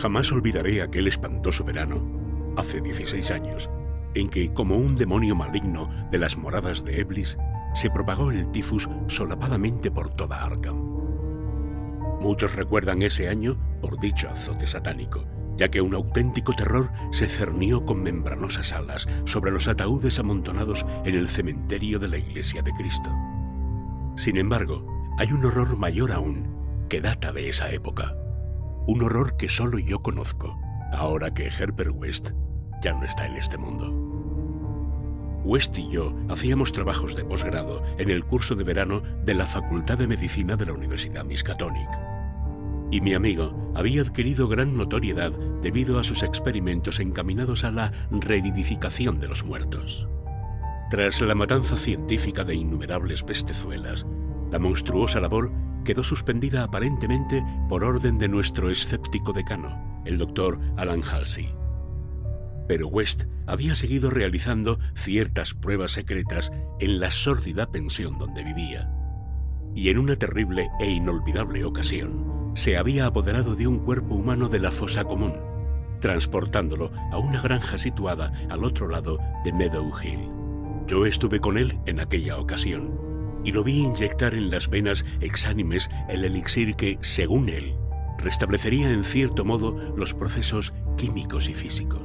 Jamás olvidaré aquel espantoso verano, hace 16 años, en que, como un demonio maligno de las moradas de Eblis, se propagó el tifus solapadamente por toda Arkham. Muchos recuerdan ese año por dicho azote satánico, ya que un auténtico terror se cernió con membranosas alas sobre los ataúdes amontonados en el cementerio de la Iglesia de Cristo. Sin embargo, hay un horror mayor aún, que data de esa época. Un horror que solo yo conozco, ahora que Herbert West ya no está en este mundo. West y yo hacíamos trabajos de posgrado en el curso de verano de la Facultad de Medicina de la Universidad Miskatonic y mi amigo había adquirido gran notoriedad debido a sus experimentos encaminados a la revivificación de los muertos. Tras la matanza científica de innumerables pestezuelas, la monstruosa labor quedó suspendida aparentemente por orden de nuestro escéptico decano, el doctor Alan Halsey. Pero West había seguido realizando ciertas pruebas secretas en la sórdida pensión donde vivía. Y en una terrible e inolvidable ocasión, se había apoderado de un cuerpo humano de la fosa común, transportándolo a una granja situada al otro lado de Meadow Hill. Yo estuve con él en aquella ocasión y lo vi inyectar en las venas exánimes el elixir que, según él, restablecería en cierto modo los procesos químicos y físicos.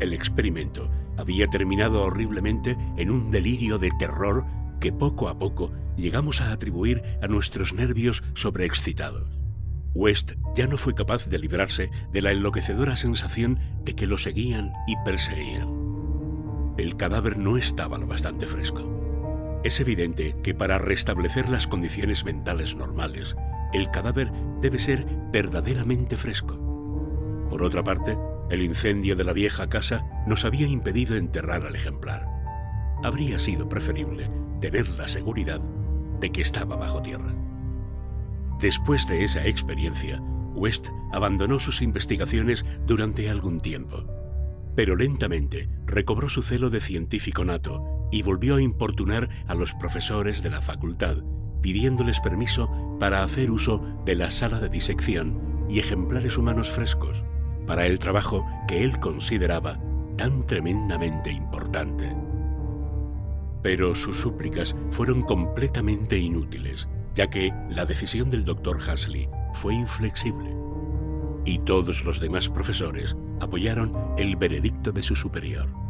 El experimento había terminado horriblemente en un delirio de terror que poco a poco llegamos a atribuir a nuestros nervios sobreexcitados. West ya no fue capaz de librarse de la enloquecedora sensación de que lo seguían y perseguían. El cadáver no estaba lo bastante fresco. Es evidente que para restablecer las condiciones mentales normales, el cadáver debe ser verdaderamente fresco. Por otra parte, el incendio de la vieja casa nos había impedido enterrar al ejemplar. Habría sido preferible tener la seguridad de que estaba bajo tierra. Después de esa experiencia, West abandonó sus investigaciones durante algún tiempo, pero lentamente recobró su celo de científico nato y volvió a importunar a los profesores de la facultad, pidiéndoles permiso para hacer uso de la sala de disección y ejemplares humanos frescos para el trabajo que él consideraba tan tremendamente importante. Pero sus súplicas fueron completamente inútiles ya que la decisión del doctor Hasley fue inflexible y todos los demás profesores apoyaron el veredicto de su superior.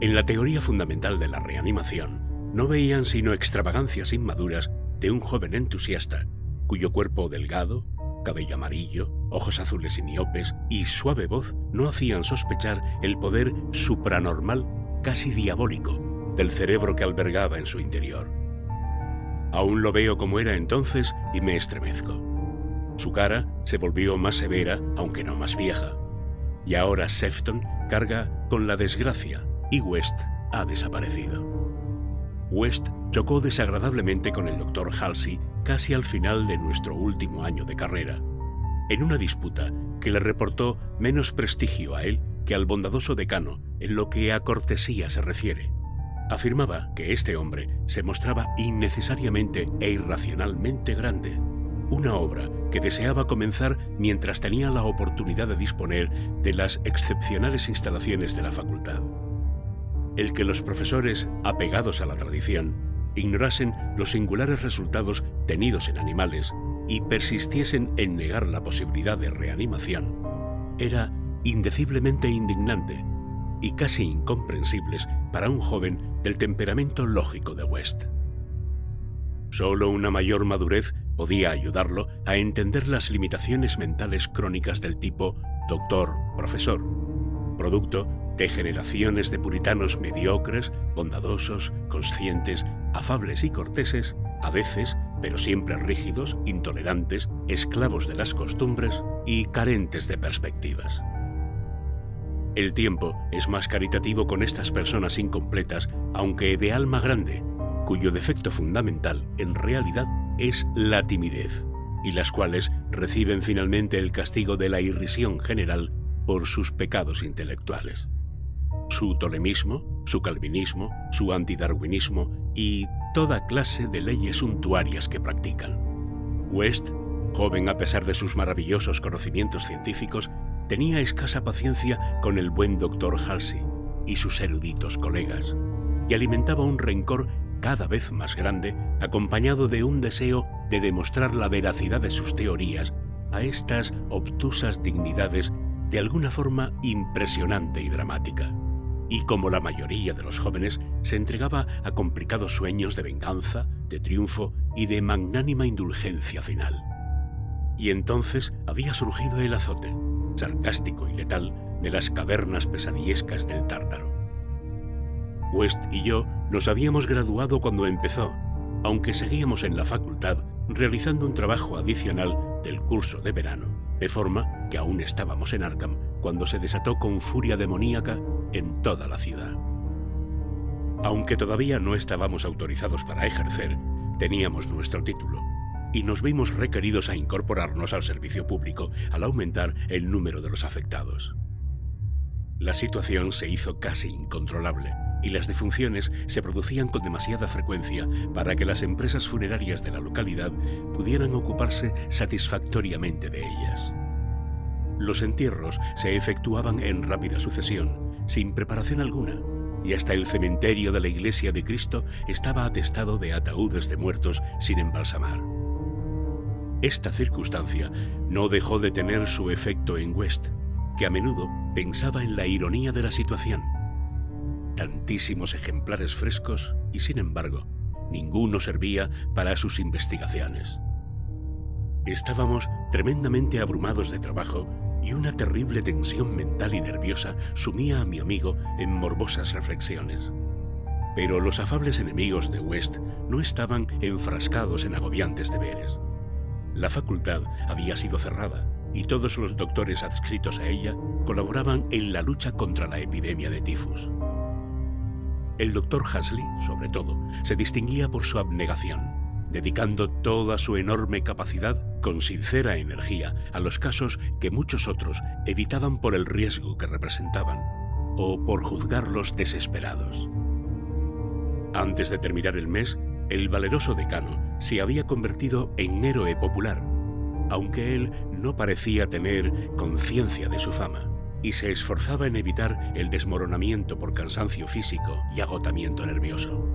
En la teoría fundamental de la reanimación, no veían sino extravagancias inmaduras de un joven entusiasta cuyo cuerpo delgado, cabello amarillo, ojos azules y miopes y suave voz no hacían sospechar el poder supranormal, casi diabólico, del cerebro que albergaba en su interior. Aún lo veo como era entonces y me estremezco. Su cara se volvió más severa, aunque no más vieja. Y ahora Sefton carga con la desgracia y West ha desaparecido. West chocó desagradablemente con el doctor Halsey casi al final de nuestro último año de carrera, en una disputa que le reportó menos prestigio a él que al bondadoso decano en lo que a cortesía se refiere afirmaba que este hombre se mostraba innecesariamente e irracionalmente grande, una obra que deseaba comenzar mientras tenía la oportunidad de disponer de las excepcionales instalaciones de la facultad. El que los profesores, apegados a la tradición, ignorasen los singulares resultados tenidos en animales y persistiesen en negar la posibilidad de reanimación, era indeciblemente indignante y casi incomprensibles para un joven del temperamento lógico de West. Solo una mayor madurez podía ayudarlo a entender las limitaciones mentales crónicas del tipo doctor-profesor, producto de generaciones de puritanos mediocres, bondadosos, conscientes, afables y corteses, a veces, pero siempre rígidos, intolerantes, esclavos de las costumbres y carentes de perspectivas. El tiempo es más caritativo con estas personas incompletas, aunque de alma grande, cuyo defecto fundamental, en realidad, es la timidez, y las cuales reciben finalmente el castigo de la irrisión general por sus pecados intelectuales. Su tolemismo, su calvinismo, su antidarwinismo y toda clase de leyes suntuarias que practican. West Joven a pesar de sus maravillosos conocimientos científicos, tenía escasa paciencia con el buen doctor Halsey y sus eruditos colegas, y alimentaba un rencor cada vez más grande, acompañado de un deseo de demostrar la veracidad de sus teorías a estas obtusas dignidades de alguna forma impresionante y dramática. Y como la mayoría de los jóvenes, se entregaba a complicados sueños de venganza, de triunfo y de magnánima indulgencia final. Y entonces había surgido el azote, sarcástico y letal, de las cavernas pesadillescas del Tártaro. West y yo nos habíamos graduado cuando empezó, aunque seguíamos en la facultad realizando un trabajo adicional del curso de verano, de forma que aún estábamos en Arkham cuando se desató con furia demoníaca en toda la ciudad. Aunque todavía no estábamos autorizados para ejercer, teníamos nuestro título y nos vimos requeridos a incorporarnos al servicio público al aumentar el número de los afectados. La situación se hizo casi incontrolable y las defunciones se producían con demasiada frecuencia para que las empresas funerarias de la localidad pudieran ocuparse satisfactoriamente de ellas. Los entierros se efectuaban en rápida sucesión, sin preparación alguna, y hasta el cementerio de la Iglesia de Cristo estaba atestado de ataúdes de muertos sin embalsamar. Esta circunstancia no dejó de tener su efecto en West, que a menudo pensaba en la ironía de la situación tantísimos ejemplares frescos y sin embargo, ninguno servía para sus investigaciones. Estábamos tremendamente abrumados de trabajo y una terrible tensión mental y nerviosa sumía a mi amigo en morbosas reflexiones. Pero los afables enemigos de West no estaban enfrascados en agobiantes deberes. La facultad había sido cerrada y todos los doctores adscritos a ella colaboraban en la lucha contra la epidemia de tifus. El doctor Hasley, sobre todo, se distinguía por su abnegación, dedicando toda su enorme capacidad con sincera energía a los casos que muchos otros evitaban por el riesgo que representaban o por juzgarlos desesperados. Antes de terminar el mes, el valeroso decano se había convertido en héroe popular, aunque él no parecía tener conciencia de su fama y se esforzaba en evitar el desmoronamiento por cansancio físico y agotamiento nervioso.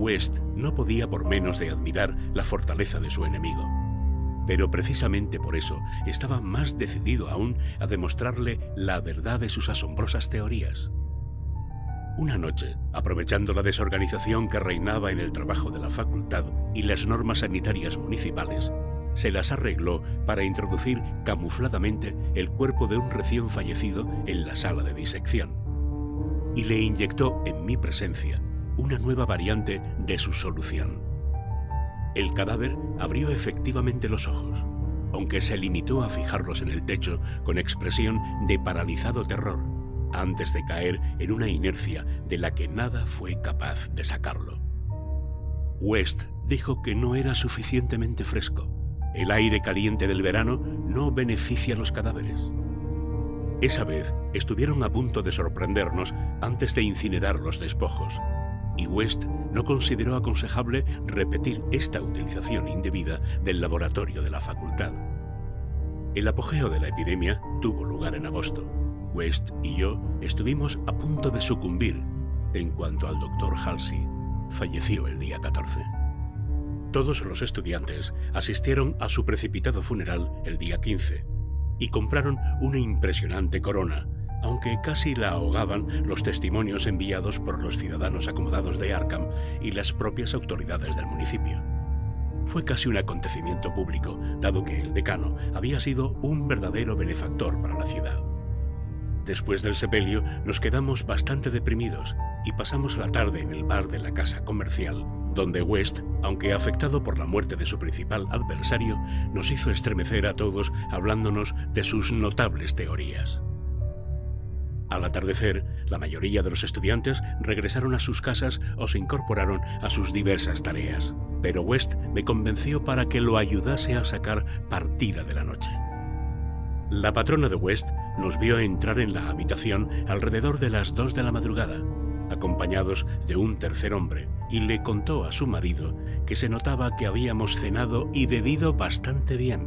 West no podía por menos de admirar la fortaleza de su enemigo, pero precisamente por eso estaba más decidido aún a demostrarle la verdad de sus asombrosas teorías. Una noche, aprovechando la desorganización que reinaba en el trabajo de la facultad y las normas sanitarias municipales, se las arregló para introducir camufladamente el cuerpo de un recién fallecido en la sala de disección. Y le inyectó en mi presencia una nueva variante de su solución. El cadáver abrió efectivamente los ojos, aunque se limitó a fijarlos en el techo con expresión de paralizado terror, antes de caer en una inercia de la que nada fue capaz de sacarlo. West dijo que no era suficientemente fresco el aire caliente del verano no beneficia a los cadáveres. Esa vez estuvieron a punto de sorprendernos antes de incinerar los despojos, y West no consideró aconsejable repetir esta utilización indebida del laboratorio de la facultad. El apogeo de la epidemia tuvo lugar en agosto. West y yo estuvimos a punto de sucumbir en cuanto al doctor Halsey falleció el día 14. Todos los estudiantes asistieron a su precipitado funeral el día 15 y compraron una impresionante corona, aunque casi la ahogaban los testimonios enviados por los ciudadanos acomodados de Arkham y las propias autoridades del municipio. Fue casi un acontecimiento público, dado que el decano había sido un verdadero benefactor para la ciudad. Después del sepelio nos quedamos bastante deprimidos y pasamos la tarde en el bar de la casa comercial donde West, aunque afectado por la muerte de su principal adversario, nos hizo estremecer a todos hablándonos de sus notables teorías. Al atardecer, la mayoría de los estudiantes regresaron a sus casas o se incorporaron a sus diversas tareas, pero West me convenció para que lo ayudase a sacar partida de la noche. La patrona de West nos vio entrar en la habitación alrededor de las dos de la madrugada acompañados de un tercer hombre, y le contó a su marido que se notaba que habíamos cenado y bebido bastante bien.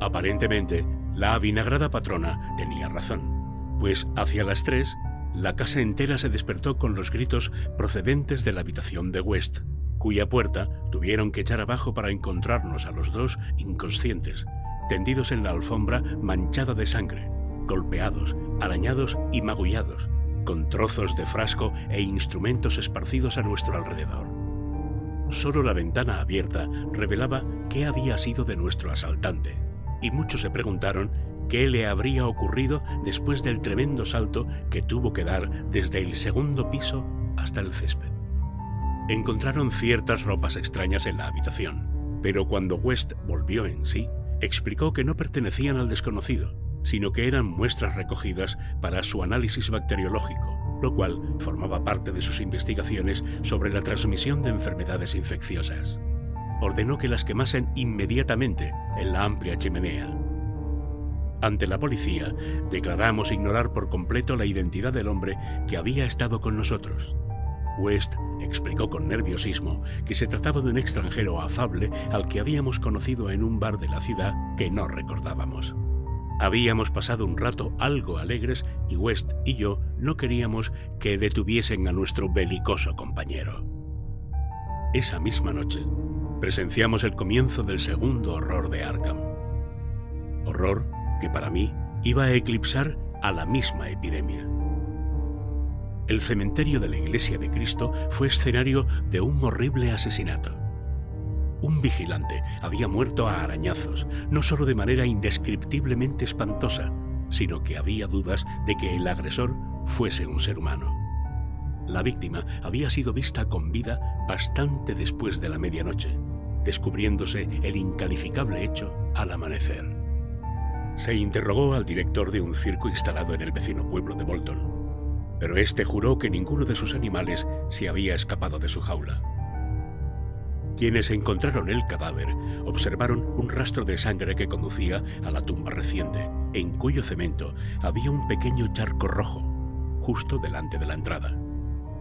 Aparentemente, la avinagrada patrona tenía razón, pues hacia las tres, la casa entera se despertó con los gritos procedentes de la habitación de West, cuya puerta tuvieron que echar abajo para encontrarnos a los dos inconscientes, tendidos en la alfombra manchada de sangre, golpeados, arañados y magullados, con trozos de frasco e instrumentos esparcidos a nuestro alrededor. Solo la ventana abierta revelaba qué había sido de nuestro asaltante, y muchos se preguntaron qué le habría ocurrido después del tremendo salto que tuvo que dar desde el segundo piso hasta el césped. Encontraron ciertas ropas extrañas en la habitación, pero cuando West volvió en sí, explicó que no pertenecían al desconocido, sino que eran muestras recogidas para su análisis bacteriológico, lo cual formaba parte de sus investigaciones sobre la transmisión de enfermedades infecciosas. Ordenó que las quemasen inmediatamente en la amplia chimenea. Ante la policía, declaramos ignorar por completo la identidad del hombre que había estado con nosotros. West explicó con nerviosismo que se trataba de un extranjero afable al que habíamos conocido en un bar de la ciudad que no recordábamos. Habíamos pasado un rato algo alegres y West y yo no queríamos que detuviesen a nuestro belicoso compañero. Esa misma noche, presenciamos el comienzo del segundo horror de Arkham. Horror que para mí iba a eclipsar a la misma epidemia. El cementerio de la Iglesia de Cristo fue escenario de un horrible asesinato. Un vigilante había muerto a arañazos, no solo de manera indescriptiblemente espantosa, sino que había dudas de que el agresor fuese un ser humano. La víctima había sido vista con vida bastante después de la medianoche, descubriéndose el incalificable hecho al amanecer. Se interrogó al director de un circo instalado en el vecino pueblo de Bolton, pero este juró que ninguno de sus animales se había escapado de su jaula. Quienes encontraron el cadáver observaron un rastro de sangre que conducía a la tumba reciente, en cuyo cemento había un pequeño charco rojo, justo delante de la entrada.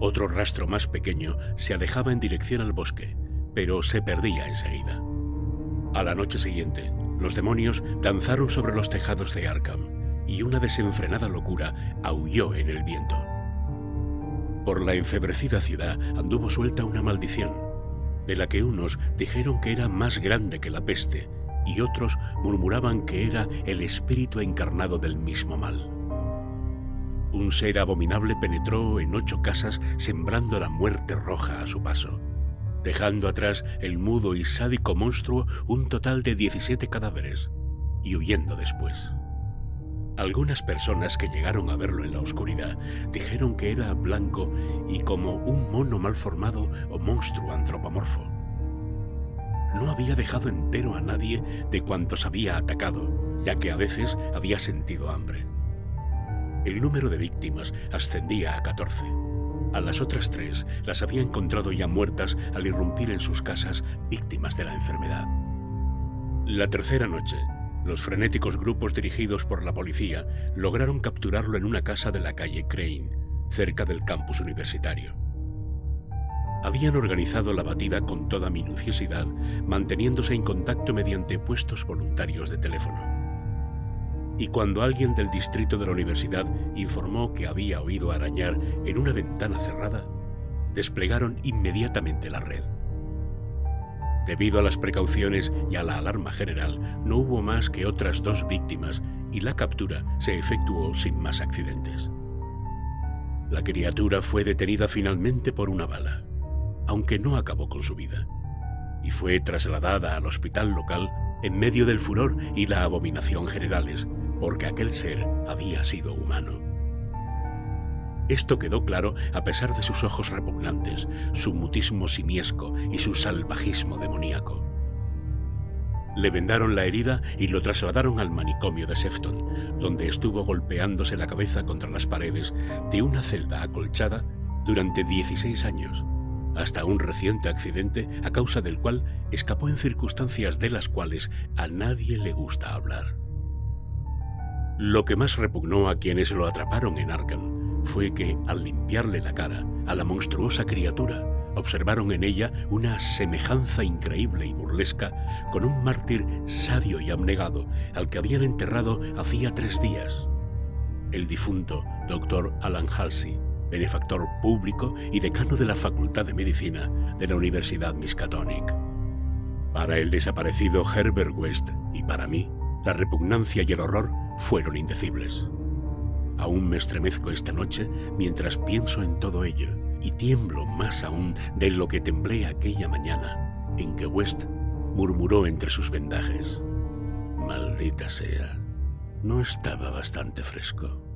Otro rastro más pequeño se alejaba en dirección al bosque, pero se perdía enseguida. A la noche siguiente, los demonios danzaron sobre los tejados de Arkham y una desenfrenada locura aulló en el viento. Por la enfebrecida ciudad anduvo suelta una maldición de la que unos dijeron que era más grande que la peste y otros murmuraban que era el espíritu encarnado del mismo mal. Un ser abominable penetró en ocho casas sembrando la muerte roja a su paso, dejando atrás el mudo y sádico monstruo un total de 17 cadáveres, y huyendo después. Algunas personas que llegaron a verlo en la oscuridad dijeron que era blanco y como un mono mal formado o monstruo antropomorfo. No había dejado entero a nadie de cuantos había atacado, ya que a veces había sentido hambre. El número de víctimas ascendía a 14. A las otras tres las había encontrado ya muertas al irrumpir en sus casas víctimas de la enfermedad. La tercera noche, los frenéticos grupos dirigidos por la policía lograron capturarlo en una casa de la calle Crane, cerca del campus universitario. Habían organizado la batida con toda minuciosidad, manteniéndose en contacto mediante puestos voluntarios de teléfono. Y cuando alguien del distrito de la universidad informó que había oído arañar en una ventana cerrada, desplegaron inmediatamente la red. Debido a las precauciones y a la alarma general, no hubo más que otras dos víctimas y la captura se efectuó sin más accidentes. La criatura fue detenida finalmente por una bala, aunque no acabó con su vida, y fue trasladada al hospital local en medio del furor y la abominación generales, porque aquel ser había sido humano. Esto quedó claro a pesar de sus ojos repugnantes, su mutismo simiesco y su salvajismo demoníaco. Le vendaron la herida y lo trasladaron al manicomio de Sefton, donde estuvo golpeándose la cabeza contra las paredes de una celda acolchada durante 16 años, hasta un reciente accidente a causa del cual escapó en circunstancias de las cuales a nadie le gusta hablar. Lo que más repugnó a quienes lo atraparon en Arkham fue que, al limpiarle la cara a la monstruosa criatura, observaron en ella una semejanza increíble y burlesca con un mártir sabio y abnegado al que habían enterrado hacía tres días. El difunto Dr. Alan Halsey, benefactor público y decano de la Facultad de Medicina de la Universidad Miskatonic. Para el desaparecido Herbert West y para mí, la repugnancia y el horror fueron indecibles. Aún me estremezco esta noche mientras pienso en todo ello y tiemblo más aún de lo que temblé aquella mañana en que West murmuró entre sus vendajes. Maldita sea, no estaba bastante fresco.